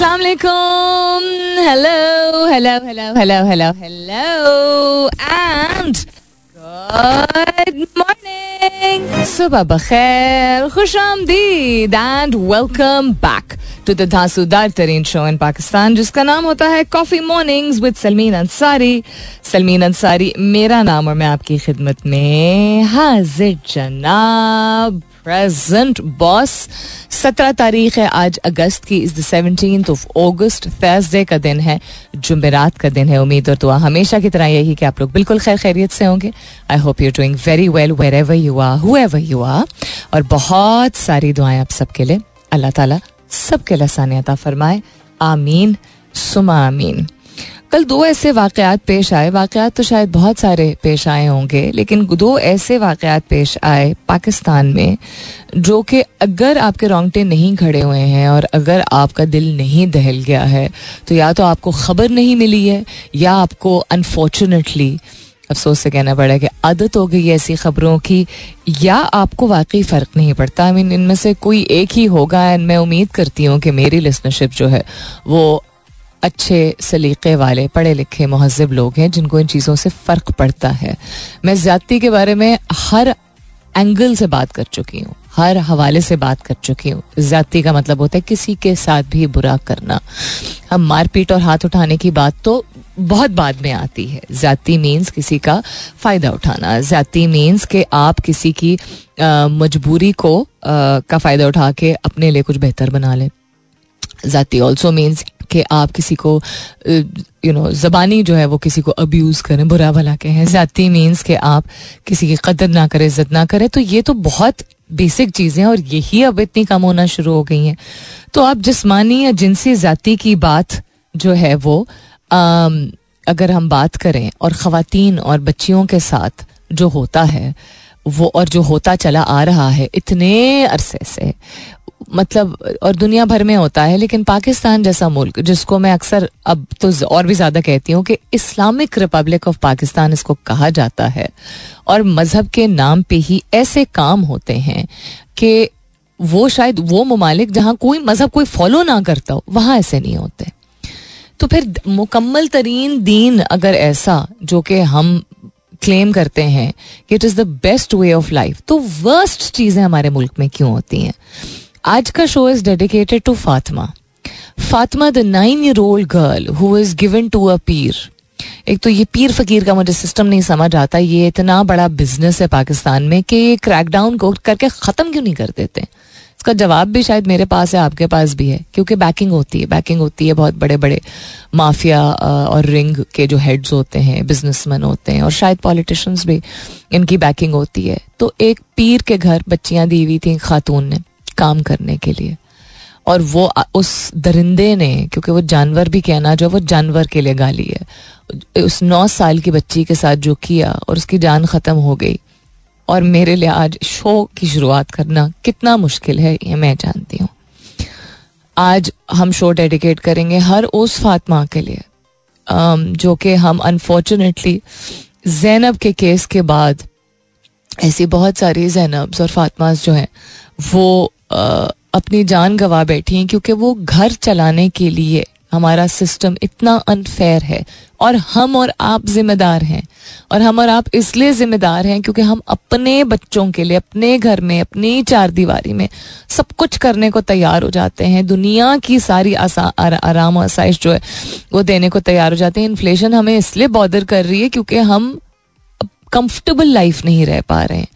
अस्सलाम वालेकुम hello hello hello hello hello hello and good morning सुबह बखैर खुश आमदीद and welcome back to the धांसूदार तरीन शो इन पाकिस्तान जिसका नाम होता है coffee mornings with Salmeen Ansari Salmeen Ansari मेरा नाम और मैं आपकी खिदमत में हाजिर जनाब प्रेजेंट बॉस। सत्रह तारीख है, आज अगस्त की is the seventeen of August Thursday का दिन है जुमेरात का दिन है, उम्मीद और दुआ हमेशा की तरह यही कि आप लोग बिल्कुल खैर खैरियत से होंगे। I hope you doing very well wherever you are whoever you are और बहुत सारी दुआएँ आप सबके लिए, अल्लाह ताला सबके लसानियता फरमाए। आमीन, सुमा आमीन। कल दो ऐसे वाकयात पेश आए। वाकयात तो शायद बहुत सारे पेश आए होंगे, लेकिन दो ऐसे वाकयात पेश आए पाकिस्तान में, जो कि अगर आपके रोंगटे नहीं खड़े हुए हैं और अगर आपका दिल नहीं दहल गया है तो या तो आपको खबर नहीं मिली है, या आपको अनफॉर्चुनेटली अफसोस से कहना पड़ा कि आदत हो गई ऐसी खबरों की, या आपको वाकई फ़र्क नहीं पड़ता। आई मीन इनमें से कोई एक ही होगा एंड मैं उम्मीद करती हूँ कि मेरी लिसनरशिप जो है, वो अच्छे सलीके वाले पढ़े लिखे महजब लोग हैं जिनको इन चीज़ों से फ़र्क पड़ता है। मैं ज़्यादती के बारे में हर एंगल से बात कर चुकी हूँ हर हवाले से बात कर चुकी हूँ। ज्यादती का मतलब होता है किसी के साथ भी बुरा करना। हम मारपीट और हाथ उठाने की बात तो बहुत बाद में आती है। ज्यादती मीन्स किसी का फ़ायदा उठाना। ज्यादती मीन्स कि आप किसी की मजबूरी को आ, का फ़ायदा उठा के अपने लिए कुछ बेहतर बना लें। ज़ाती ऑल्सो मीन्स कि आप किसी को यू नो ज़बानी जो है वो किसी को अब्यूज़ करें बुरा भला कहें ज़ाती मीन्स कि आप किसी की कदर ना करें इज़्ज़त ना करें तो ये तो बहुत बेसिक चीज़ें और यही अब इतनी कम होना शुरू हो गई हैं। तो आप जिसमानी या जिनसी ज़ाती की बात जो है वो आम, अगर हम बात करें और ख़वातीन और बच्चियों के साथ जो होता है वो और जो होता चला आ रहा है इतने अरसे से मतलब और दुनिया भर में होता है, लेकिन पाकिस्तान जैसा मुल्क, जिसको मैं अक्सर अब तो और भी ज़्यादा कहती हूँ कि इस्लामिक रिपब्लिक ऑफ़ पाकिस्तान इसको कहा जाता है। और मज़हब के नाम पे ही ऐसे काम होते हैं कि वो शायद वो ममालिक, जहाँ कोई मज़हब कोई फॉलो ना करता हो, वहाँ ऐसे नहीं होते। तो फिर मुकम्मल तरीन दीन अगर ऐसा, जो कि हम क्लेम करते हैं कि it is the best way of life तो वर्स्ट चीज़ें हमारे मुल्क में क्यों होती हैं? आज का show is dedicated to Fatima Fatima the nine year old girl who is given to a पीर एक तो ये पीर फकीर का मुझे सिस्टम नहीं समझ आता। ये इतना बड़ा बिज़नेस है पाकिस्तान में कि ये क्रैकडाउन को करके ख़त्म क्यों नहीं कर देते? इसका जवाब भी शायद मेरे पास है, आपके पास भी है, क्योंकि बैकिंग होती है। बैकिंग होती है बहुत बड़े बड़े माफिया और रिंग के जो हेड्स होते हैं बिजनेसमैन होते हैं, और शायद पॉलिटिशियंस भी इनकी बैकिंग होती है। तो एक पीर के घर बच्चियाँ दी हुई थी खातून ने। काम करने के लिए। और वो उस दरिंदे ने, क्योंकि वो जानवर भी कहना जो वो जानवर के लिए गाली है। उस नौ साल की बच्ची के साथ जो किया और उसकी जान ख़त्म हो गई। और मेरे लिए आज शो की शुरुआत करना कितना मुश्किल है, ये मैं जानती हूँ। आज हम शो डेडिकेट करेंगे हर उस फातमा के लिए जो कि हम अनफॉर्चुनेटली जैनब के केस के बाद ऐसी बहुत सारी जैनब्स और फातमास जो हैं, वो अपनी जान गवा बैठी हैं क्योंकि वो घर चलाने के लिए हमारा सिस्टम इतना अनफेयर है और हम और आप जिम्मेदार हैं। और हम और आप इसलिए जिम्मेदार हैं क्योंकि हम अपने बच्चों के लिए, अपने घर में, अपनी चार दीवारी में सब कुछ करने को तैयार हो जाते हैं। दुनिया की सारी आराम आसाइश जो है, वो देने को तैयार हो जाते हैं। इन्फ्लेशन हमें इसलिए बॉदर कर रही है क्योंकि हम कंफर्टेबल लाइफ नहीं रह पा रहे हैं।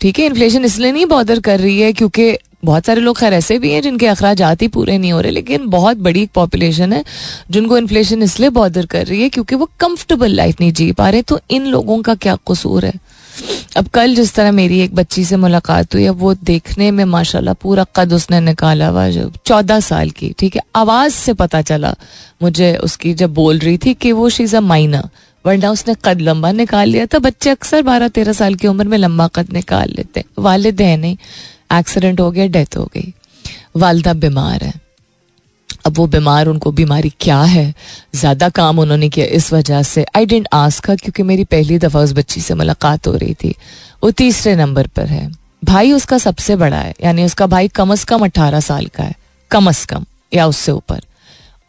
ठीक है इन्फ्लेशन इसलिए नहीं बॉदर कर रही है क्योंकि बहुत सारे लोग खैर ऐसे भी हैं जिनके अखराज ही पूरे नहीं हो रहे, लेकिन बहुत बड़ी पॉपुलेशन है जिनको इन्फ्लेशन इसलिए बॉदर कर रही है क्योंकि वो कंफर्टेबल लाइफ नहीं जी पा रहे तो इन लोगों का क्या कसूर है? अब कल जिस तरह मेरी एक बच्ची से मुलाकात हुई, अब वो देखने में माशाल्लाह पूरा कद उसने निकाला हुआ जो चौदह साल की, ठीक है? आवाज़ से पता चला मुझे उसकी जब बोल रही थी कि वो शीज अ माइनर वरना उसने कद लंबा निकाल लिया था। बच्चे अक्सर बारह तेरह साल की उम्र में लंबा कद निकाल लेते वालिद है। नहीं एक्सीडेंट हो गया, डेथ हो गई। वालदा बीमार है। अब वो बीमार, उनको बीमारी क्या है? ज़्यादा काम उन्होंने किया इस वजह से। आई डेंट आस्क क्योंकि मेरी पहली दफ़ा उस बच्ची से मुलाकात हो रही थी। वो तीसरे नंबर पर है। भाई उसका सबसे बड़ा है, यानी उसका भाई कम अज कम अट्ठारह साल का है। कम अज कम, या उससे ऊपर।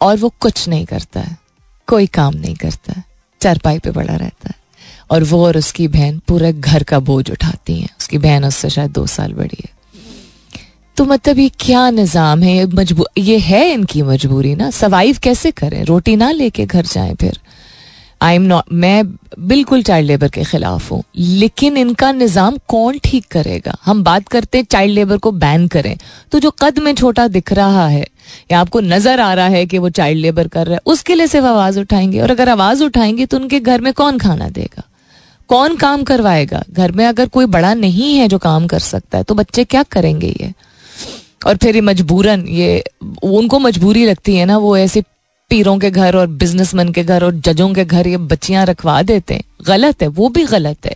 और वो कुछ नहीं करता है। कोई काम नहीं करता है। चारपाई पे बड़ा रहता है। और वो और उसकी बहन पूरे घर का बोझ उठाती हैं। उसकी बहन उससे शायद दो साल बड़ी है। तो मतलब ये क्या निज़ाम है? ये मजबूर ये है इनकी मजबूरी ना? सर्वाइव कैसे करें? रोटी ना लेके घर जाएँ फिर। आई एम नॉट मैं बिल्कुल चाइल्ड लेबर के खिलाफ हूँ। लेकिन इनका निज़ाम कौन ठीक करेगा? हम बात करते हैं चाइल्ड लेबर को बैन करें। तो जो कद में छोटा दिख रहा है, या आपको नज़र आ रहा है कि वो चाइल्ड लेबर कर रहा है, उसके लिए सिर्फ़ आवाज़ उठाएँगे। और अगर आवाज़ उठाएँगे तो उनके घर में कौन खाना देगा? कौन काम करवाएगा? घर में अगर कोई बड़ा नहीं है जो काम कर सकता है तो बच्चे क्या करेंगे ये? और फिर ये मजबूरन, ये उनको मजबूरी लगती है ना, वो ऐसे पीरों के घर और बिजनेसमैन के घर और जजों के घर ये बच्चियाँ रखवा देते हैं। गलत है, वो भी गलत है।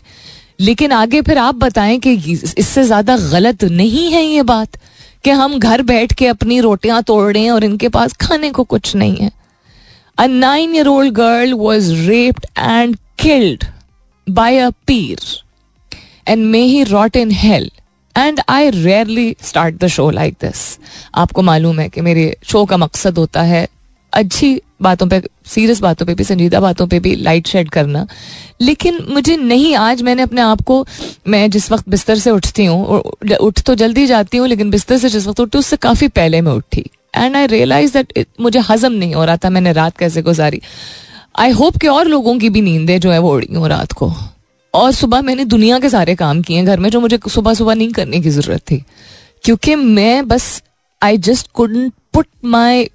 लेकिन आगे फिर आप बताएँ कि इससे ज़्यादा गलत नहीं है ये बात कि हम घर बैठ के अपनी रोटियाँ तोड़ रहे हैं और इनके पास खाने को कुछ नहीं है। A nine year old girl was raped and killed by a Pir and may he rot in hell and I rarely start the show like this आपको मालूम है कि मेरे शो का मकसद होता है अच्छी बातों पे सीरियस बातों पे भी, संजीदा बातों पे भी लाइट शेड करना। लेकिन मुझे नहीं, आज मैंने अपने आप को, मैं जिस वक्त बिस्तर से उठती हूँ उठ तो जल्दी जाती हूँ, लेकिन बिस्तर से जिस वक्त उठती हूँ, उससे काफ़ी पहले मैं उठी। एंड आई रियलाइज़ दैट मुझे हजम नहीं हो रहा था, मैंने रात कैसे गुजारी। आई होप कि और लोगों की भी नींदें जो है वो उड़ी हूँ रात को। और सुबह मैंने दुनिया के सारे काम किए घर में जो मुझे सुबह सुबह नहीं करने की ज़रूरत थी। क्योंकि मैं बस I just couldn't put my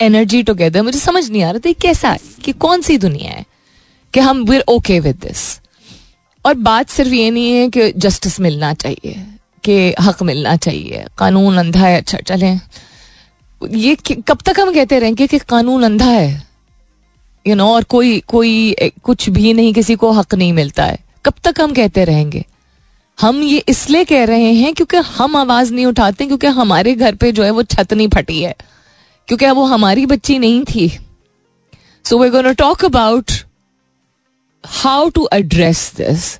energy together मुझे समझ नहीं आ रहा था कैसा है, कि कौन सी दुनिया है, कि हम वीर ओके विद दिस और बात सिर्फ़ ये नहीं है कि जस्टिस मिलना चाहिए, कि हक मिलना चाहिए, कानून अंधा है अच्छा चले। ये कब तक हम कहते रहेंगे कि कानून अंधा है? यू नो और कोई कोई कुछ भी नहीं, किसी को हक नहीं मिलता है। कब तक हम कहते रहेंगे? हम ये इसलिए कह रहे हैं क्योंकि हम आवाज़ नहीं उठाते, क्योंकि हमारे घर पे जो है वो छत नहीं फटी है। क्योंकि वो हमारी बच्ची नहीं थी। So we gonna talk about how to address this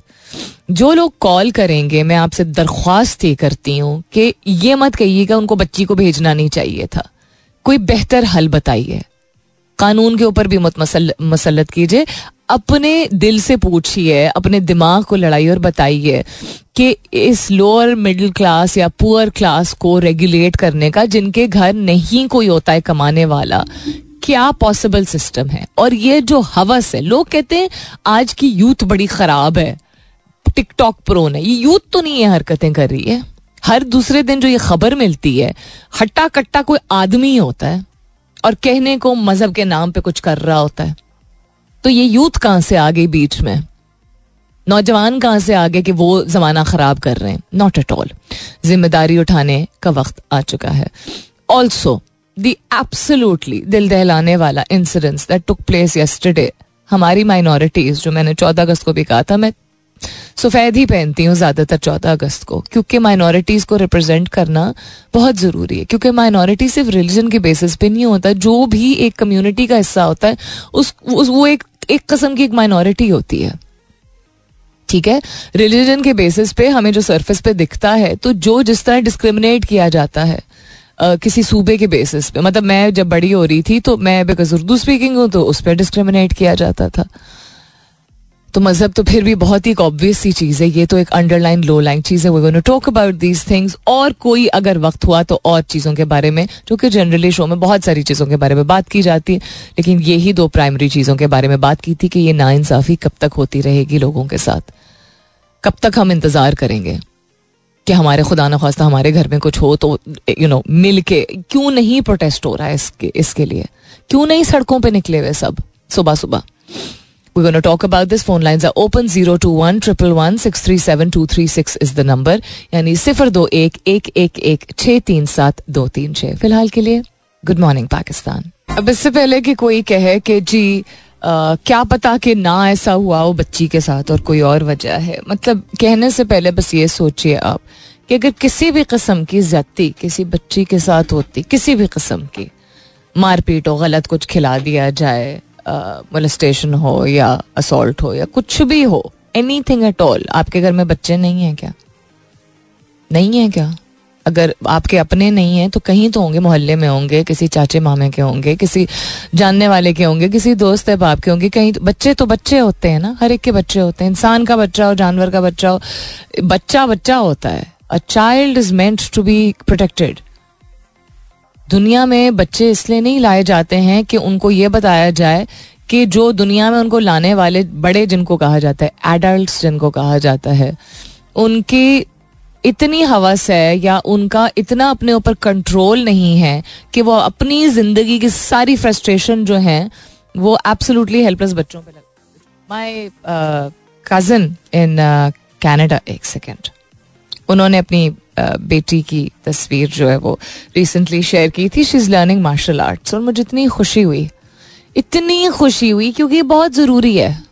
जो लोग कॉल करेंगे, मैं आपसे दरख्वास्त ये करती हूँ कि ये मत कहिएगा, उनको बच्ची को भेजना नहीं चाहिए था। कोई बेहतर हल बताइए। कानून के ऊपर भी मत मसलत कीजिए। अपने दिल से पूछिए, अपने दिमाग को लड़ाइए और बताइए कि इस लोअर मिडिल क्लास या पुअर क्लास को रेगुलेट करने का, जिनके घर नहीं कोई होता है कमाने वाला, क्या पॉसिबल सिस्टम है? और ये जो हवस है, लोग कहते हैं, आज की यूथ बड़ी खराब है टिकटॉक प्रोन है ये यूथ तो नहीं है हरकतें कर रही है। हर दूसरे दिन जो ये खबर मिलती है, हट्टा कट्टा कोई आदमी होता है। और कहने को मज़हब के नाम पे कुछ कर रहा होता है। तो ये यूथ कहाँ से आ गई बीच में? नौजवान कहाँ से आगे कि वो जमाना खराब कर रहे हैं? नॉट एट ऑल ज़िम्मेदारी उठाने का वक्त आ चुका है। ऑल्सो दी दिल दहलाने वाला incidents that took place yesterday हमारी माइनॉरिटीज जो मैंने चौदह अगस्त को भी कहा था, मैं सफ़ेद ही पहनती हूँ ज़्यादातर चौदह अगस्त को क्योंकि माइनॉरिटीज़ को रिप्रेजेंट करना बहुत ज़रूरी है क्योंकि माइनॉरिटी सिर्फ़ रिलीजन के बेसिस पे नहीं होता जो भी एक कम्युनिटी का हिस्सा होता है उस, उस वो एक एक किस्म की एक माइनॉरिटी होती है। ठीक है? रिलीजन के बेसिस पे हमें जो सरफेस पे दिखता है तो जो जिस तरह डिस्क्रिमिनेट किया जाता है Uh, किसी सूबे के बेसिस पे मतलब मैं जब बड़ी हो रही थी तो मैं बिकॉज़ उर्दू स्पीकिंग हूँ तो उस पर डिस्क्रिमिनेट किया जाता था। तो मज़हब तो फिर भी बहुत ही एक ऑब्वियस सी चीज़ है। ये तो एक अंडरलाइन लो लाइन चीज़ है। वो टॉक अबाउट दीज थिंग्स और कोई अगर वक्त हुआ तो और चीज़ों के बारे में, जो कि जनरली शो में बहुत सारी चीज़ों के बारे में बात की जाती है। लेकिन यही दो प्राइमरी चीज़ों के बारे में बात की थी कि ये नाइंसाफ़ी कब तक होती रहेगी लोगों के साथ। कब तक हम इंतज़ार करेंगे कि हमारे खुदा न खास्ता हमारे घर में कुछ हो तो यू नो मिल के क्यों नहीं प्रोटेस्ट हो रहा है इसके इसके लिए? क्यों नहीं सड़कों पे निकले हुए सब सुबह सुबह We're going to talk about this. Phone lines are open 021 111 637 236 is the number. यानी सिफर दो एक एक एक एक छः तीन सात दो तीन छः फ़िलहाल के लिए गुड मॉर्निंग पाकिस्तान अब इससे पहले कि कोई कहे कि जी आ, क्या पता कि ना ऐसा हुआ हो बच्ची के साथ और कोई और वजह है मतलब कहने से पहले बस ये सोचिए आप कि अगर किसी भी किस्म की ज्यादती किसी बच्ची के साथ होती किसी भी किस्म की मारपीट हो गलत कुछ खिला दिया जाए मोलिस्टेशन हो या असोल्ट हो या कुछ भी हो एनी थिंग एट ऑल आपके घर में बच्चे नहीं है क्या? नहीं है क्या? अगर आपके अपने नहीं हैं तो कहीं तो होंगे मोहल्ले में होंगे किसी चाचे मामे के होंगे किसी जानने वाले के होंगे किसी दोस्त है बाप के होंगे कहीं तो, बच्चे तो बच्चे होते हैं ना हर एक के बच्चे होते हैं इंसान का बच्चा हो जानवर का बच्चा हो बच्चा बच्चा होता है। A child is meant to be protected दुनिया में बच्चे इसलिए नहीं लाए जाते हैं कि उनको ये बताया जाए कि जो दुनिया में उनको लाने वाले बड़े जिनको कहा जाता है एडल्ट जिनको कहा जाता है, उनकी इतनी हवस है या उनका इतना अपने ऊपर कंट्रोल नहीं है कि वो अपनी ज़िंदगी की सारी फ्रस्ट्रेशन जो है, वो एब्सोल्युटली हेल्पलेस बच्चों पे माय कज़न इन कनाडा एक सेकेंड उन्होंने अपनी बेटी की तस्वीर जो है वो रिसेंटली शेयर की थी. She is learning martial arts और मुझे इतनी खुशी हुई. इतनी खुशी हुई क्योंकि बहुत ज़रूरी है.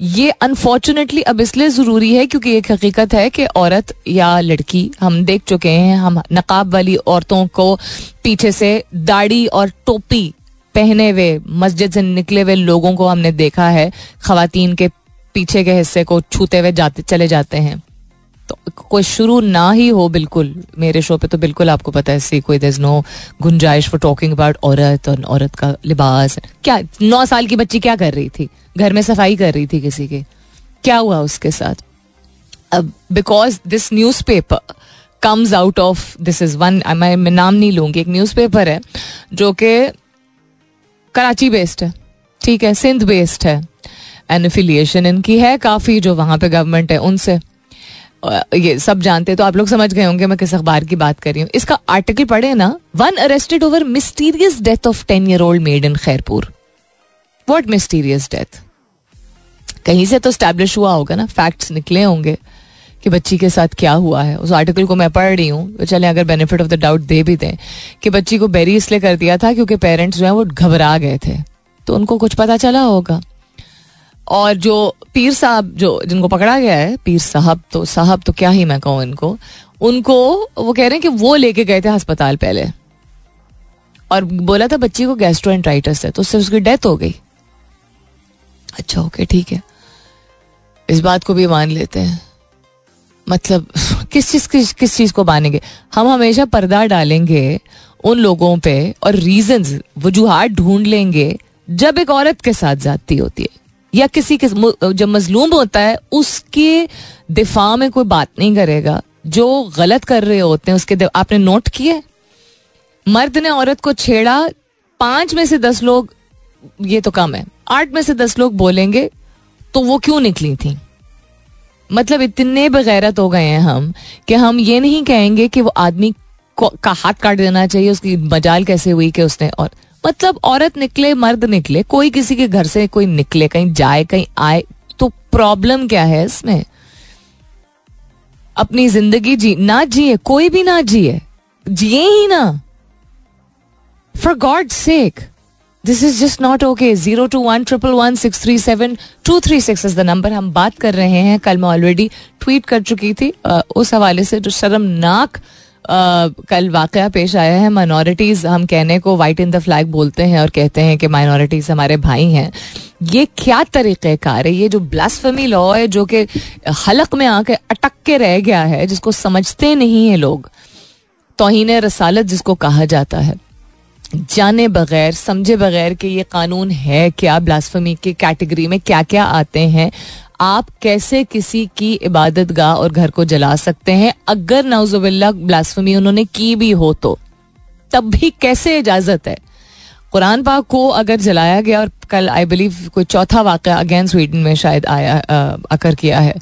ये अनफॉर्चुनेटली अब इसलिए ज़रूरी है क्योंकि एक हकीकत है कि औरत या लड़की, हम देख चुके हैं, हम नकाब वाली औरतों को पीछे से दाढ़ी और टोपी पहने हुए, मस्जिद से निकले हुए लोगों को हमने देखा है खातन के पीछे के हिस्से को छूते हुए जाते, चले जाते हैं। कोई शुरू ना ही हो बिल्कुल, मेरे शो पे तो बिल्कुल आपको पता है सी कोई दर नो गुंजाइश फॉर टॉकिंग अबाउट औरत और औरत का लिबास। क्या, नौ साल की बच्ची क्या कर रही थी? घर में सफ़ाई कर रही थी किसी के। क्या हुआ उसके साथ? अब because this newspaper comes out of this is one मैं नाम नहीं लूँगी, एक न्यूज़ पेपर है, जो कि कराची बेस्ड है, ठीक है, सिंध बेस्ड है। एफिलिएशन इनकी है काफ़ी, जो वहाँ पे गवर्नमेंट है, उनसे। ये सब जानते तो आप लोग समझ गए होंगे मैं किस अखबार की बात कर रही हूँ। इसका आर्टिकल पढ़े ना one arrested over mysterious death of ten year old maid in Khairpur what mysterious death कहीं से तो स्टैब्लिश हुआ होगा ना फैक्ट्स निकले होंगे कि बच्ची के साथ क्या हुआ है। उस आर्टिकल को मैं पढ़ रही हूँ तो चले, अगर बेनिफिट ऑफ़ द डाउट दे भी दें कि बच्ची को बेरी इसलिए कर दिया था क्योंकि पेरेंट्स जो है वो घबरा गए थे। तो उनको कुछ पता चला होगा। और जो पीर साहब, जो जिनको पकड़ा गया है, पीर साहब तो साहब तो क्या ही मैं कहूँ इनको, उनको वो कह रहे हैं कि वो लेके गए थे अस्पताल पहले। और बोला था, बच्ची को गैस्ट्रोएंट्राइटिस है तो उससे उसकी डेथ हो गई। अच्छा ओके ठीक है। इस बात को भी मान लेते हैं। मतलब किस चीज़, किस किस चीज़ को मानेंगे? हम हमेशा पर्दा डालेंगे उन लोगों पे और रीजंस वजूहत ढूंढ लेंगे जब एक औरत के साथ जाती होती है। या किसी के जब मजलूम होता है, उसके दिफा में कोई बात नहीं करेगा। जो गलत कर रहे होते हैं, उसके आपने नोट किए मर्द ने औरत को छेड़ा, पाँच में से दस लोग, ये तो कम है, आठ में से दस लोग बोलेंगे तो वो क्यों निकली थी? मतलब इतने बगैरत हो गए हैं हम, कि हम ये नहीं कहेंगे कि वो आदमी का हाथ काट देना चाहिए, उसकी मजाल कैसे हुई कि उसने और मतलब औरत निकले, मर्द निकले, कोई किसी के घर से कोई निकले, कहीं जाए, कहीं आए तो प्रॉब्लम क्या है इसमें? अपनी ज़िंदगी जी, ना जिए, कोई भी ना जिए जिए ही ना। For God sake this is just not okay zero two one triple one six three seven two three six is the number हम बात कर रहे हैं, कल मैं ऑलरेडी ट्वीट कर चुकी थी उस हवाले से जो शर्मनाक कल वाक़ पेश आया है माइनॉरिटीज़ हम कहने को वाइट इन द फ्लैग बोलते हैं और कहते हैं कि माइनॉरिटीज़ हमारे भाई हैं। ये क्या तरीक़ेकार है? ये जो ब्लास्फमी लॉ है, जो कि हलक में आके अटक के रह गया है, जिसको समझते नहीं है लोग, तोहन रसालत जिसको कहा जाता है। जाने बगैर, समझे बगैर कि ये कानून है क्या? ब्लास्फमी की कैटेगरी में क्या क्या आते हैं? आप कैसे किसी की इबादत गाह और घर को जला सकते हैं? अगर नाउजुबिल्ला ब्लास्फमी उन्होंने की भी हो तो। तब भी कैसे इजाज़त है? कुरान पाक को अगर जलाया गया और कल आई बिलीव कोई चौथा वाक़ अगेन स्वीडन में शायद आया अकर किया है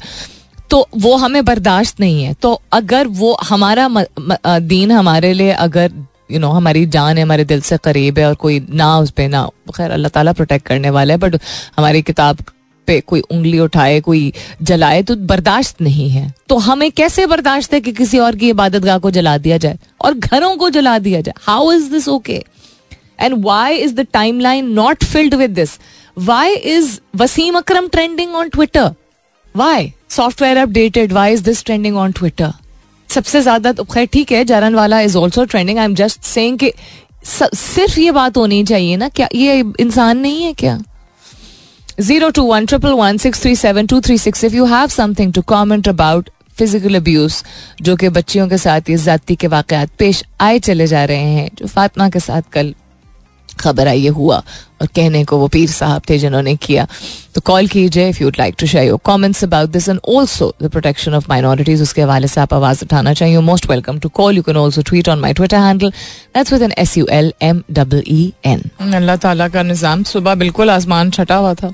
तो वो हमें बर्दाश्त नहीं है। तो अगर वो हमारा म, म, दीन हमारे लिए अगर यू you नो know, हमारी जान है हमारे दिल से करीब है और कोई ना उस पर ना खैर अल्लाह ताला प्रोटेक्ट करने वाला है बट हमारी किताब पे कोई उंगली उठाए, कोई जलाए तो बर्दाश्त नहीं है। तो हमें कैसे बर्दाश्त है कि किसी और की इबादत गाह को जला दिया जाए और घरों को जला दिया जाए? How is this okay and why is the timeline not filled with this why is Wasim Akram trending on Twitter why software updated why is this trending on Twitter सबसे ज़्यादा तो खैर ठीक है, Jaranwala is also trending I am just saying सिर्फ़ ये बात होनी चाहिए ना, क्या ये इंसान नहीं है क्या? Zero two one triple one six three seven two three six if you have something to comment about physical abuse जो कि बच्चियों के साथ ये ज़ाती के वाक़ात पेश आए चले जा रहे हैं, जो फातिमा के साथ कल खबर आई हुआ और कहने को वो पीर साहब थे जिन्होंने किया। तो कॉल कीजिए if you'd like to share your comments about this and also the protection of minorities उसके हवाले से आप आवाज़ उठाना चाहिए most welcome to call you can also tweet on my Twitter handle that's with N S U L M double E N अल्लाह ताला का निज़ाम, सुबह बिल्कुल आसमान छटा हुआ था।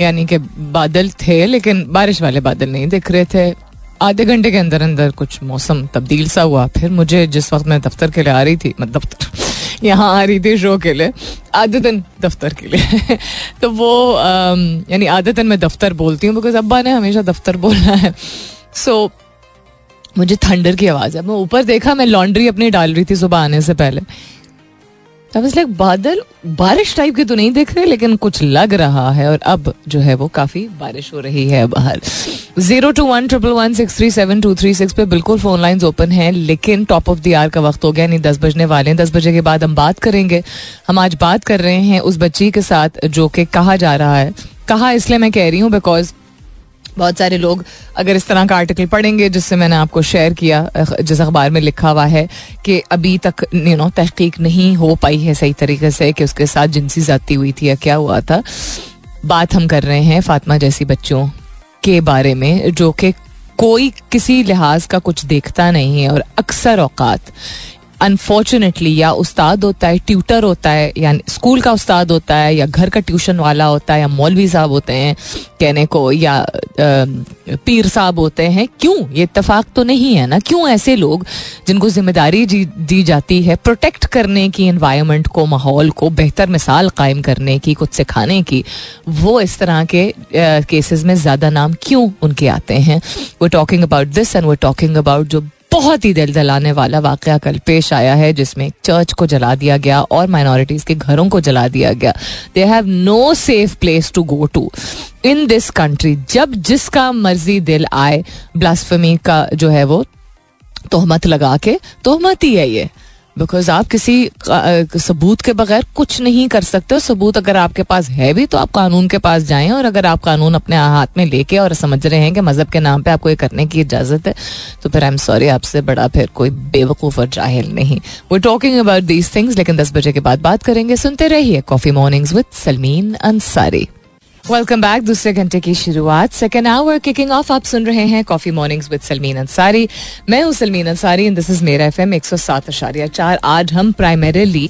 यानी कि बादल थे लेकिन बारिश वाले बादल नहीं दिख रहे थे। आधे घंटे के अंदर अंदर कुछ मौसम तब्दील सा हुआ। फिर मुझे जिस वक्त मैं दफ्तर के लिए आ रही थी मतलब दफ्तर यहाँ आ रही थी शो के लिए आदतन दफ्तर के लिए। तो वो यानी आदतन मैं दफ्तर बोलती हूँ बिकॉज़ अब्बा ने हमेशा दफ्तर बोलना है। सो so, मुझे थंडर की आवाज़ है। मैं ऊपर देखा मैं लॉन्ड्री अपनी डाल रही थी सुबह आने से पहले। लाइक बादल, बारिश टाइप के तो नहीं दिख रहे, लेकिन कुछ लग रहा है, और अब जो है वो काफ़ी बारिश हो रही है बाहर। Zero two one triple one six three seven two three six पे बिल्कुल फ़ोन लाइंस ओपन हैं, लेकिन टॉप ऑफ़ द आर का वक्त हो गया, नहीं, दस बजने वाले हैं। दस बजे के बाद हम बात करेंगे। हम आज बात कर रहे हैं उस बच्ची के साथ, जो कि कहा जा रहा है। कहा इसलिए मैं कह रही हूँ बिकॉज़ बहुत सारे लोग अगर इस तरह का आर्टिकल पढ़ेंगे, जिससे मैंने आपको शेयर किया जिस अखबार में लिखा हुआ है कि अभी तक यू नो तहकीक नहीं हो पाई है सही तरीके से कि उसके साथ जिनसी जाती हुई थी या क्या हुआ था। बात हम कर रहे हैं फातिमा जैसी बच्चों के बारे में, जो कि कोई किसी लिहाज का कुछ देखता नहीं है और अक्सर औकात अनफॉर्चुनेटली या उस्ताद होता है ट्यूटर होता है या स्कूल का उस्ताद होता है या घर का ट्यूशन वाला होता है या मौलवी साहब होते हैं कहने को या आ, पीर साहब होते हैं क्यों? ये इतफाक तो नहीं है ना? क्यों ऐसे लोग जिनको ज़िम्मेदारी दी जाती है प्रोटेक्ट करने की इन्वायरमेंट को माहौल को बेहतर मिसाल कायम करने की कुछ सिखाने की वो इस तरह के केसेस में ज़्यादा नाम क्यों उनके आते हैं? वो टॉकिंग अबाउट दिस एंड वो टॉकिंग अबाउट जो बहुत ही दिल दलाने वाला वाक़ कल पेश आया है, जिसमें चर्च को जला दिया गया और माइनॉरिटीज़ के घरों को जला दिया गया। They have no safe place to go to in this country जब जिसका मर्ज़ी दिल आए ब्लास्फमी का जो है वो, तोहमत लगा के, तोहमत ही है ये। बिकॉज़ आप किसी सबूत के बगैर कुछ नहीं कर सकते सबूत अगर आपके पास है भी तो आप कानून के पास जाएँ और अगर आप कानून अपने हाथ में लेके और समझ रहे हैं कि मज़हब के नाम पे आपको ये करने की इजाज़त है तो फिर आई एम सॉरी आपसे बड़ा फिर कोई बेवकूफ़ और जाहिल नहीं। वो टॉकिंग अबाउट दीज थिंग्स लेकिन दस बजे के बाद बात करेंगे। सुनते रहिए coffee mornings with Salmeen Ansari welcome back दूसरे घंटे की शुरुआत. सेकेंड आवर किकिंग ऑफ़ आप सुन रहे हैं coffee mornings with Salmeen Ansari मैं हूँ Salmeen Ansari and this is मेरा एफ़ एम एक सौ सात अशारिया चार आज हम प्राइमरीली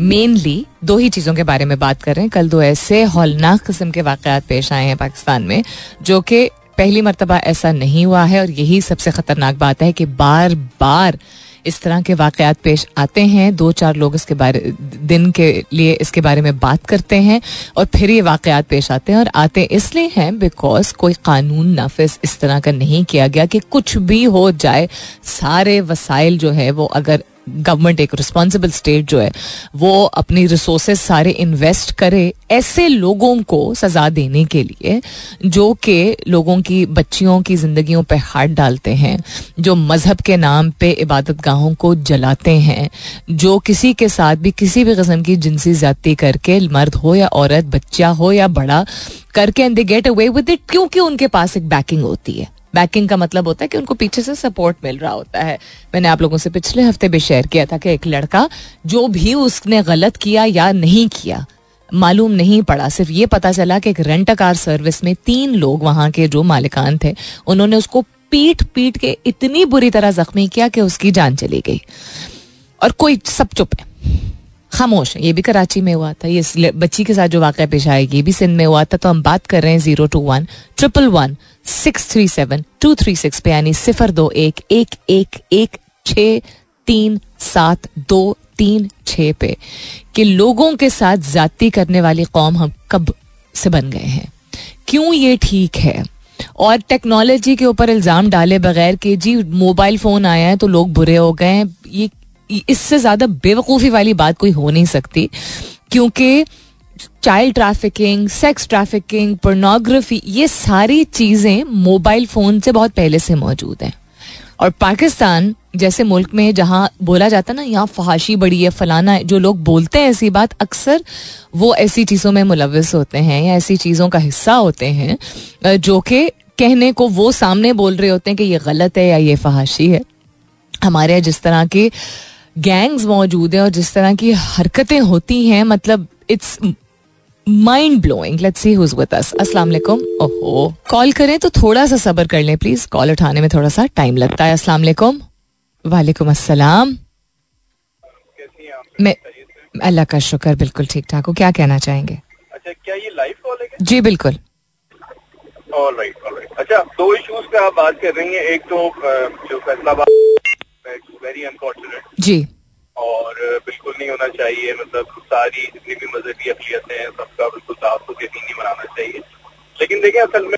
मेनली दो ही चीज़ों के बारे में बात कर रहे हैं. कल दो ऐसे हौलनाक किस्म के वाकत पेश आए हैं पाकिस्तान में, जो कि पहली मरतबा ऐसा नहीं हुआ है और यही सबसे खतरनाक बात है कि बार बार इस तरह के वाकयात पेश आते हैं। दो चार लोग इसके बारे, दिन के लिए इसके बारे में बात करते हैं और फिर ये वाकयात पेश आते हैं और आते इसलिए हैं बिकॉज़ कोई कानून नाफिज इस तरह का नहीं किया गया कि कुछ भी हो जाए, सारे वसाइल जो है वो अगर गवर्नमेंट एक रिस्पॉन्सिबल स्टेट जो है, वो अपनी रिसोर्सेज सारे इन्वेस्ट करे ऐसे लोगों को सजा देने के लिए, जो कि लोगों की, बच्चियों की जिंदगियों पे हाथ डालते हैं, जो मज़हब के नाम पे इबादत गाहों को जलाते हैं, जो किसी के साथ भी, किसी भी कस्म की जिनसी ज्यादती करके मर्द हो या औरत, बच्चा हो या बड़ा, करके and they get away with it क्योंकि उनके पास एक बैकिंग होती है। बैकिंग का मतलब होता है कि उनको पीछे से सपोर्ट मिल रहा होता है। मैंने आप लोगों से पिछले हफ़्ते भी शेयर किया था कि एक लड़का जो भी उसने गलत किया या नहीं किया, मालूम नहीं पड़ा। सिर्फ़ ये पता चला कि एक रेंट कार सर्विस में तीन लोग वहाँ के जो मालिकान थे, उन्होंने उसको पीट पीट के इतनी बुरी तरह जख्मी किया कि उसकी जान चली गई। और कोई सब चुप है। खामोश ये भी कराची में हुआ था। ये बच्ची के साथ जो वाक़ पेश आया ये भी सिंध में हुआ था। तो हम बात कर रहे हैं zero two one, triple one, six three seven, two three six पे, यानी सिफर दो एक एक एक एक छ तीन, सात, दो, तीन छ पे कि लोगों के साथ जाति करने वाली कौम हम कब से बन गए हैं? क्यों ये ठीक है? और टेक्नोलॉजी के ऊपर इल्ज़ाम डाले बगैर कि जी, मोबाइल फ़ोन आया है तो लोग बुरे हो गए हैं। ये इससे ज़्यादा बेवकूफ़ी वाली बात कोई हो नहीं सकती, क्योंकि child trafficking sex trafficking pornography ये सारी चीज़ें मोबाइल फ़ोन से बहुत पहले से मौजूद हैं। और पाकिस्तान जैसे मुल्क में जहाँ बोला जाता ना, यहाँ फहाशी बड़ी है, फलाना है, जो लोग बोलते हैं ऐसी बात, अक्सर वो ऐसी चीज़ों में मुलविस होते हैं या ऐसी चीज़ों का हिस्सा होते हैं जो कि कहने को वो सामने बोल रहे होते हैं कि ये गलत है या ये फहाशी है। हमारे यहाँ जिस तरह के गैंग्स मौजूद हैं और जिस तरह की हरकतें होती हैं मतलब it's mind blowing let's see who's with us अस्सलाम वालेकुम ओहो कॉल करें तो थोड़ा सा सब्र कर लें प्लीज़ कॉल उठाने में थोड़ा सा टाइम लगता है. अस्सलाम वालेकुम वालेकुम अस्सलाम मैं अल्लाह का शुक्र बिल्कुल ठीक ठाक हूँ. क्या कहना चाहेंगे? अच्छा क्या ये लाइव कॉल है जी बिल्कुल. ऑल राइट ऑल राइट अच्छा दो इश्यूज़ पे आप बात कर रही हैं. एक तो जो फैसलाबाद वेरी अनफॉर्चुनेट जी। और बिल्कुल नहीं होना चाहिए मतलब सारी जितनी भी मजहबी अकलियतें हैं सबका बिल्कुल साफ़ यकीनी मनाना चाहिए। लेकिन देखिए असल में